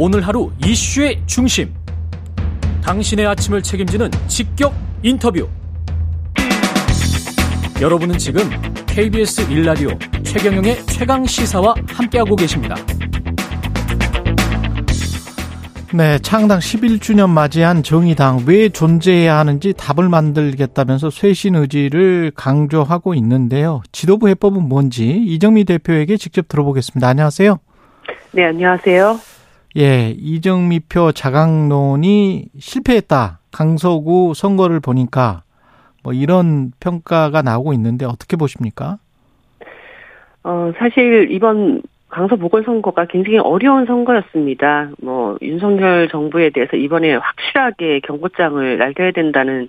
오늘 하루 이슈의 중심. 당신의 아침을 책임지는 직격 인터뷰. 여러분은 지금 KBS 일라디오 최경영의 최강 시사와 함께하고 계십니다. 네, 창당 11주년 맞이한 정의당 왜 존재해야 하는지 답을 만들겠다면서 쇄신 의지를 강조하고 있는데요. 지도부 해법은 뭔지 이정미 대표에게 직접 들어보겠습니다. 안녕하세요. 네, 안녕하세요. 예, 이정미표 자강론이 실패했다. 강서구 선거를 보니까 뭐 이런 평가가 나오고 있는데 어떻게 보십니까? 어, 사실 이번 강서 보궐선거가 굉장히 어려운 선거였습니다. 뭐 윤석열 정부에 대해서 이번에 확실하게 경고장을 날려야 된다는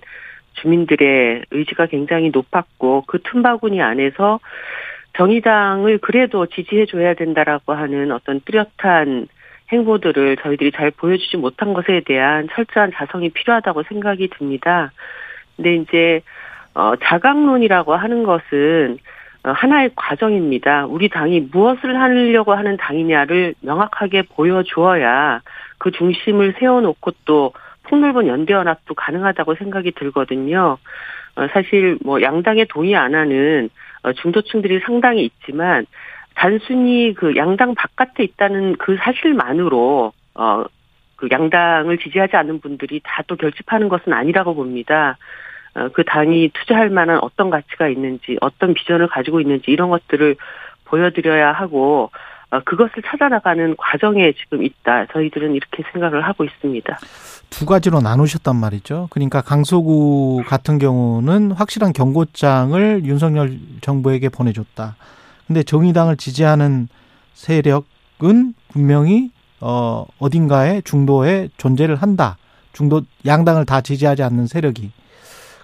주민들의 의지가 굉장히 높았고 그 틈바구니 안에서 정의당을 그래도 지지해 줘야 된다라고 하는 어떤 뚜렷한 행보들을 저희들이 잘 보여주지 못한 것에 대한 철저한 자성이 필요하다고 생각이 듭니다. 근데 이제 어 자강론이라고 하는 것은 어, 하나의 과정입니다. 우리 당이 무엇을 하려고 하는 당이냐를 명확하게 보여주어야 그 중심을 세워놓고 또 폭넓은 연대연합도 가능하다고 생각이 들거든요. 어, 사실 뭐 양당에 동의 안 하는 어, 중도층들이 상당히 있지만 단순히 그 양당 바깥에 있다는 그 사실만으로 어 그 양당을 지지하지 않는 분들이 다 또 결집하는 것은 아니라고 봅니다. 어, 그 당이 투자할 만한 어떤 가치가 있는지, 어떤 비전을 가지고 있는지 이런 것들을 보여드려야 하고 어, 그것을 찾아나가는 과정에 지금 있다. 저희들은 이렇게 생각을 하고 있습니다. 두 가지로 나누셨단 말이죠. 그러니까 강서구 같은 경우는 확실한 경고장을 윤석열 정부에게 보내줬다. 근데 정의당을 지지하는 세력은 분명히 어 어딘가에 중도에 존재를 한다. 중도 양당을 다 지지하지 않는 세력이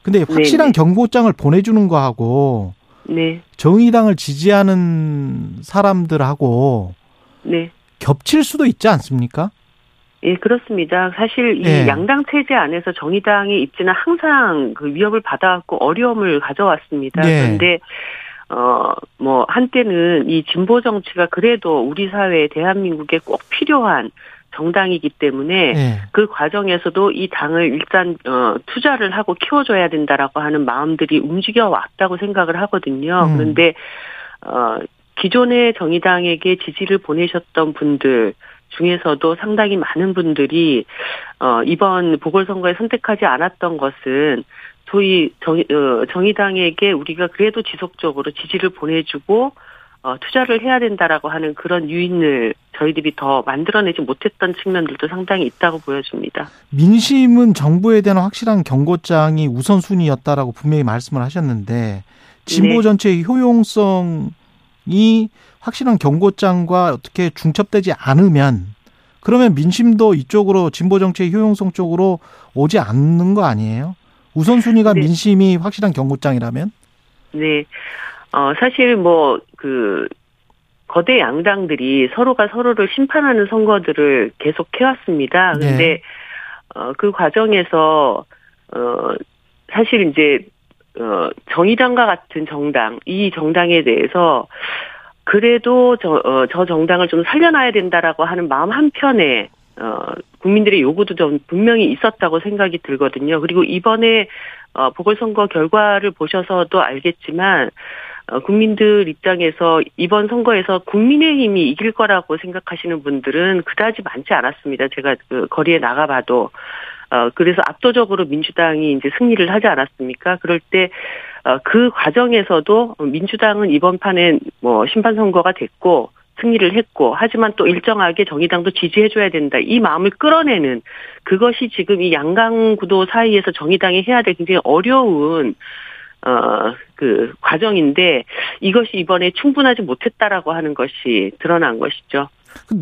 근데 확실한 네네. 경고장을 보내주는 거하고 네. 정의당을 지지하는 사람들하고 네. 겹칠 수도 있지 않습니까? 예, 그렇습니다. 사실 이 예. 양당 체제 안에서 정의당의 입지는 항상 그 위협을 받아왔고 어려움을 가져왔습니다. 예. 그런데 어, 뭐, 한때는 이 진보 정치가 그래도 우리 사회 대한민국에 꼭 필요한 정당이기 때문에 네. 그 과정에서도 이 당을 일단 어, 투자를 하고 키워줘야 된다라고 하는 마음들이 움직여 왔다고 생각을 하거든요. 음. 그런데 어, 기존의 정의당에게 지지를 보내셨던 분들 중에서도 상당히 많은 분들이 어, 이번 보궐선거에 선택하지 않았던 것은 소위 정, 어, 정의당에게 우리가 그래도 지속적으로 지지를 보내주고 어, 투자를 해야 된다라고 하는 그런 유인을 저희들이 더 만들어내지 못했던 측면들도 상당히 있다고 보여집니다. 민심은 정부에 대한 확실한 경고장이 우선순위였다라고 분명히 말씀을 하셨는데 진보 네. 전체의 효용성이 확실한 경고장과 어떻게 중첩되지 않으면 그러면 민심도 이쪽으로 진보 정치의 효용성 쪽으로 오지 않는 거 아니에요? 우선순위가 네. 민심이 확실한 경고장이라면? 네. 어, 사실 뭐, 그, 거대 양당들이 서로가 서로를 심판하는 선거들을 계속 해왔습니다. 네. 근데, 네. 어, 그 과정에서, 어, 사실 이제, 어, 정의당과 같은 정당, 이 정당에 대해서, 그래도 저, 어, 저 정당을 좀 살려놔야 된다라고 하는 마음 한편에, 어, 국민들의 요구도 좀 분명히 있었다고 생각이 들거든요. 그리고 이번에, 어, 보궐선거 결과를 보셔서도 알겠지만, 어, 국민들 입장에서 이번 선거에서 국민의힘이 이길 거라고 생각하시는 분들은 그다지 많지 않았습니다. 제가 그 거리에 나가봐도 어 그래서 압도적으로 민주당이 이제 승리를 하지 않았습니까? 그럴 때 어, 그 과정에서도 민주당은 이번 판엔 뭐 심판 선거가 됐고 승리를 했고 하지만 또 일정하게 정의당도 지지해줘야 된다 이 마음을 끌어내는 그것이 지금 이 양강 구도 사이에서 정의당이 해야 될 굉장히 어려운 어, 그 과정인데 이것이 이번에 충분하지 못했다라고 하는 것이 드러난 것이죠.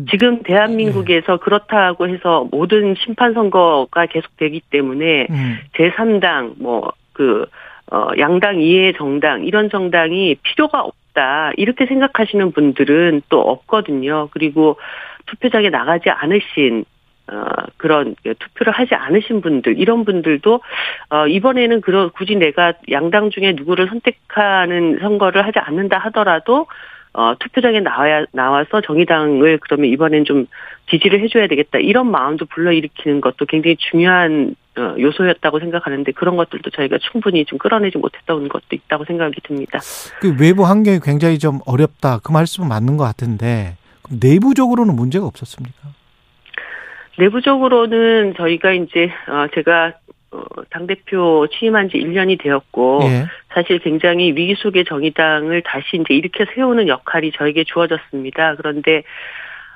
지금 대한민국에서 네. 그렇다고 해서 모든 심판 선거가 계속되기 때문에 음. 제3당 뭐 그 어 양당 이해 정당 이런 정당이 필요가 없 다 이렇게 생각하시는 분들은 또 없거든요. 그리고 투표장에 나가지 않으신 어, 그런 투표를 하지 않으신 분들, 이런 분들도, 어, 이번에는 그런, 굳이 내가 양당 중에 누구를 선택하는 선거를 하지 않는다 하더라도, 어, 투표장에 나와야, 나와서 정의당을 그러면 이번엔 좀 지지를 해줘야 되겠다. 이런 마음도 불러일으키는 것도 굉장히 중요한 어, 요소였다고 생각하는데 그런 것들도 저희가 충분히 좀 끌어내지 못했던 것도 있다고 생각이 듭니다. 그 외부 환경이 굉장히 좀 어렵다. 그 말씀은 맞는 것 같은데 내부적으로는 문제가 없었습니까? 내부적으로는 저희가 이제 어, 제가 어, 당대표 취임한 지 1년이 되었고, 예. 사실 굉장히 위기 속의 정의당을 다시 이제 일으켜 세우는 역할이 저에게 주어졌습니다. 그런데,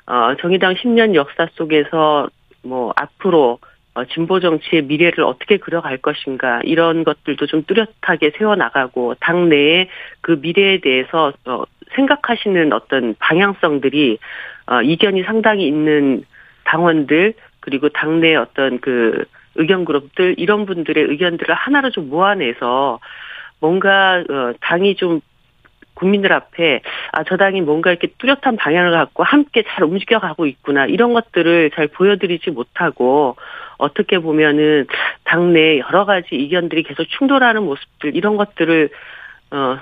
어, 정의당 10년 역사 속에서 뭐, 앞으로, 어, 진보 정치의 미래를 어떻게 그려갈 것인가, 이런 것들도 좀 뚜렷하게 세워나가고, 당내에 그 미래에 대해서, 어, 생각하시는 어떤 방향성들이, 어, 이견이 상당히 있는 당원들, 그리고 당내 어떤 그, 의견 그룹들 이런 분들의 의견들을 하나로 좀 모아내서 뭔가 어 당이 좀 국민들 앞에 아 저 당이 뭔가 이렇게 뚜렷한 방향을 갖고 함께 잘 움직여가고 있구나 이런 것들을 잘 보여드리지 못하고 어떻게 보면은 당내 여러 가지 의견들이 계속 충돌하는 모습들 이런 것들을 어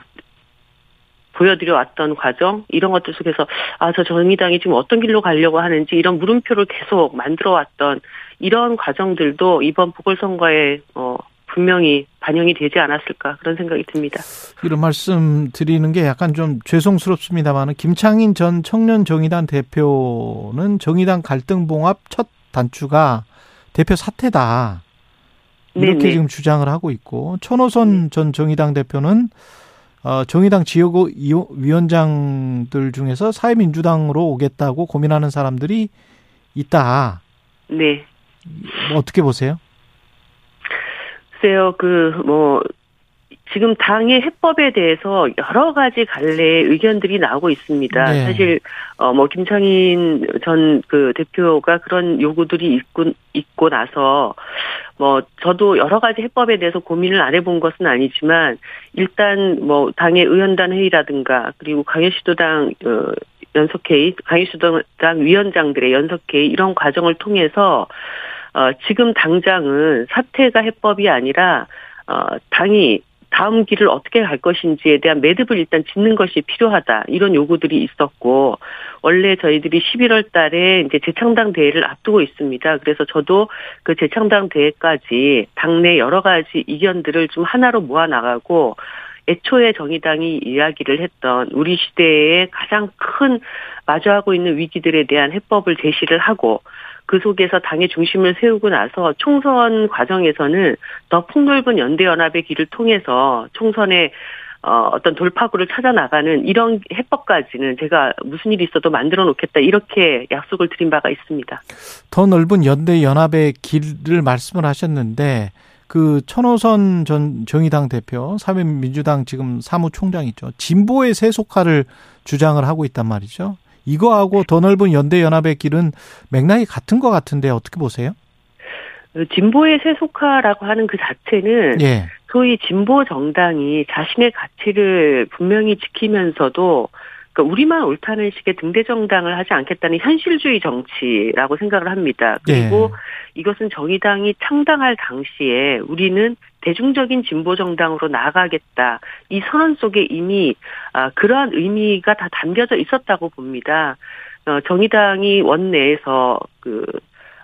보여드려 왔던 과정 이런 것들 속에서 아 저 정의당이 지금 어떤 길로 가려고 하는지 이런 물음표를 계속 만들어 왔던 이런 과정들도 이번 보궐선거에 어 분명히 반영이 되지 않았을까 그런 생각이 듭니다. 이런 말씀 드리는 게 약간 좀 죄송스럽습니다만 김창인 전 청년 정의당 대표는 정의당 갈등 봉합 첫 단추가 대표 사퇴다. 이렇게 네네. 지금 주장을 하고 있고 천호선 네. 전 정의당 대표는 어, 정의당 지역 위원장들 중에서 사회민주당으로 오겠다고 고민하는 사람들이 있다. 네. 뭐 어떻게 보세요? 글쎄요, 그, 뭐, 지금 당의 해법에 대해서 여러 가지 갈래의 의견들이 나오고 있습니다. 네. 사실, 어, 뭐, 김창인 전 그 대표가 그런 요구들이 있고, 있고 나서, 뭐, 저도 여러 가지 해법에 대해서 고민을 안 해본 것은 아니지만, 일단 뭐, 당의 의원단 회의라든가, 그리고 강요시도당, 어, 연석회의, 강요시도당 위원장들의 연석회의, 이런 과정을 통해서, 어, 지금 당장은 사퇴가 해법이 아니라 어, 당이 다음 길을 어떻게 갈 것인지에 대한 매듭을 일단 짓는 것이 필요하다. 이런 요구들이 있었고, 원래 저희들이 11월 달에 이제 재창당 대회를 앞두고 있습니다. 그래서 저도 그 재창당 대회까지 당내 여러 가지 이견들을 좀 하나로 모아나가고, 애초에 정의당이 이야기를 했던 우리 시대의 가장 큰 마주하고 있는 위기들에 대한 해법을 제시를 하고 그 속에서 당의 중심을 세우고 나서 총선 과정에서는 더 폭넓은 연대연합의 길을 통해서 총선에 어, 어떤 돌파구를 찾아 나가는 이런 해법까지는 제가 무슨 일이 있어도 만들어 놓겠다 이렇게 약속을 드린 바가 있습니다. 더 넓은 연대 연합의 길을 말씀을 하셨는데 그 천호선 전 정의당 대표, 사회민주당 지금 사무총장이죠. 진보의 세속화를 주장을 하고 있단 말이죠. 이거하고 더 넓은 연대 연합의 길은 맥락이 같은 것 같은데 어떻게 보세요? 그 진보의 세속화라고 하는 그 자체는 예. 소위 진보 정당이 자신의 가치를 분명히 지키면서도 그러니까 우리만 옳다는 식의 등대 정당을 하지 않겠다는 현실주의 정치라고 생각을 합니다. 그리고 예. 이것은 정의당이 창당할 당시에 우리는 대중적인 진보 정당으로 나아가겠다. 이 선언 속에 이미 아, 그러한 의미가 다 담겨져 있었다고 봅니다. 어, 정의당이 원내에서 그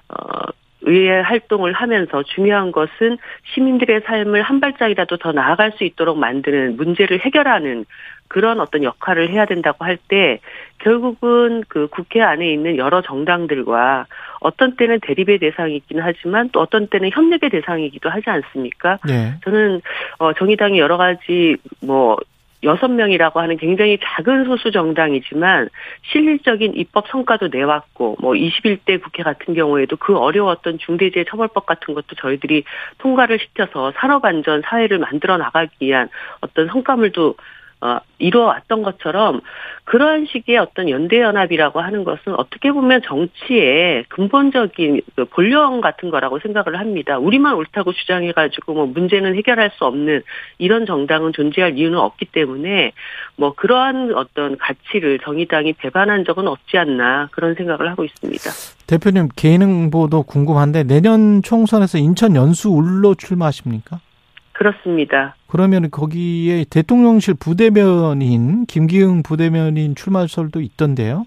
어, 의회 활동을 하면서 중요한 것은 시민들의 삶을 한 발짝이라도 더 나아갈 수 있도록 만드는 문제를 해결하는 그런 어떤 역할을 해야 된다고 할 때 결국은 그 국회 안에 있는 여러 정당들과 어떤 때는 대립의 대상이기는 하지만 또 어떤 때는 협력의 대상이기도 하지 않습니까? 네. 저는 어 정의당이 여러 가지 뭐 여섯 명이라고 하는 굉장히 작은 소수 정당이지만 실질적인 입법 성과도 내왔고 뭐 21대 국회 같은 경우에도 그 어려웠던 중대재해 처벌법 같은 것도 저희들이 통과를 시켜서 산업 안전 사회를 만들어 나가기 위한 어떤 성과물도 어, 이루어왔던 것처럼 그러한 식의 어떤 연대연합이라고 하는 것은 어떻게 보면 정치의 근본적인 그 본령 같은 거라고 생각을 합니다. 우리만 옳다고 주장해가지고 뭐 문제는 해결할 수 없는 이런 정당은 존재할 이유는 없기 때문에 뭐 그러한 어떤 가치를 정의당이 배반한 적은 없지 않나 그런 생각을 하고 있습니다. 대표님 개인 행보도 궁금한데 내년 총선에서 인천 연수 울로 출마하십니까? 그렇습니다. 그러면 거기에 대통령실 부대변인 김기흥 부대변인 출마설도 있던데요.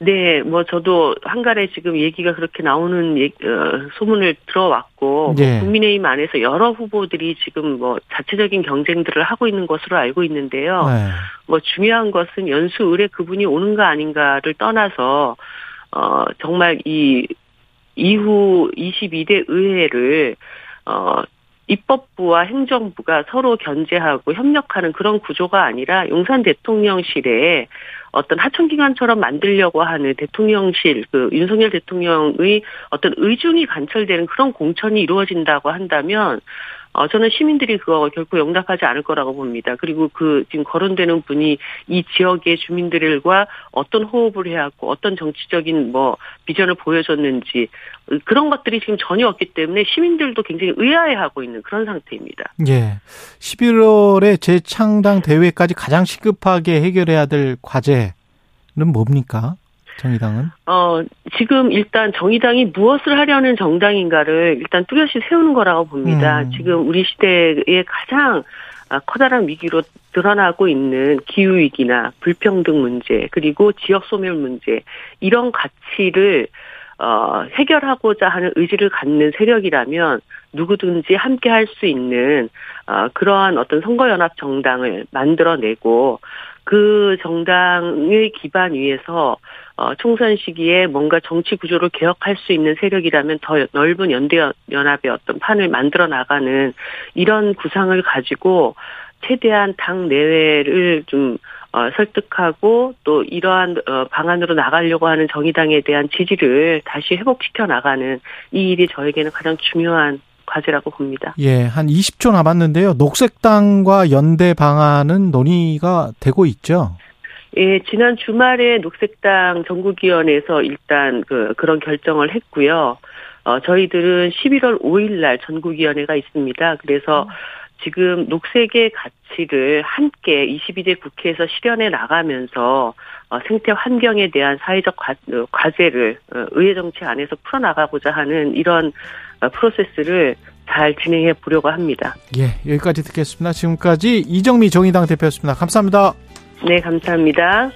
네, 뭐 저도 한간에 지금 얘기가 그렇게 나오는 얘 어, 소문을 들어왔고 예. 뭐 국민의힘 안에서 여러 후보들이 지금 뭐 자체적인 경쟁들을 하고 있는 것으로 알고 있는데요. 네. 뭐 중요한 것은 연수 의뢰 그분이 오는가 아닌가를 떠나서 어 정말 이 이후 22대 의회를 어 입법부와 행정부가 서로 견제하고 협력하는 그런 구조가 아니라 용산 대통령실에 어떤 하청기관처럼 만들려고 하는 대통령실, 그 윤석열 대통령의 어떤 의중이 관철되는 그런 공천이 이루어진다고 한다면 어, 저는 시민들이 그거 결코 용납하지 않을 거라고 봅니다. 그리고 그 지금 거론되는 분이 이 지역의 주민들과 어떤 호흡을 해왔고 어떤 정치적인 뭐 비전을 보여줬는지 그런 것들이 지금 전혀 없기 때문에 시민들도 굉장히 의아해하고 있는 그런 상태입니다. 예. 11월에 재창당 대회까지 가장 시급하게 해결해야 될 과제는 뭡니까? 정의당은? 어, 지금 일단 정의당이 무엇을 하려는 정당인가를 일단 뚜렷이 세우는 거라고 봅니다. 음. 지금 우리 시대의 가장 아, 커다란 위기로 드러나고 있는 기후위기나 불평등 문제, 그리고 지역 소멸 문제, 이런 가치를 어, 해결하고자 하는 의지를 갖는 세력이라면 누구든지 함께 할 수 있는 어, 그러한 어떤 선거연합 정당을 만들어내고 그 정당의 기반 위에서 어, 총선 시기에 뭔가 정치 구조를 개혁할 수 있는 세력이라면 더 넓은 연대 연합의 어떤 판을 만들어 나가는 이런 구상을 가지고 최대한 당 내외를 좀 어, 설득하고 또 이러한 어, 방안으로 나가려고 하는 정의당에 대한 지지를 다시 회복시켜 나가는 이 일이 저에게는 가장 중요한 과제라고 봅니다. 예, 한 20초 남았는데요. 녹색당과 연대 방안은 논의가 되고 있죠. 예, 지난 주말에 녹색당 전국위원회에서 일단 그 그런 결정을 했고요. 어, 저희들은 11월 5일 날 전국위원회가 있습니다. 그래서 지금 녹색의 가치를 함께 22대 국회에서 실현해 나가면서 어, 생태 환경에 대한 사회적 과, 어, 과제를 어, 의회 정치 안에서 풀어나가고자 하는 이런 어, 프로세스를 잘 진행해 보려고 합니다. 예, 여기까지 듣겠습니다. 지금까지 이정미 정의당 대표였습니다. 감사합니다. 네, 감사합니다.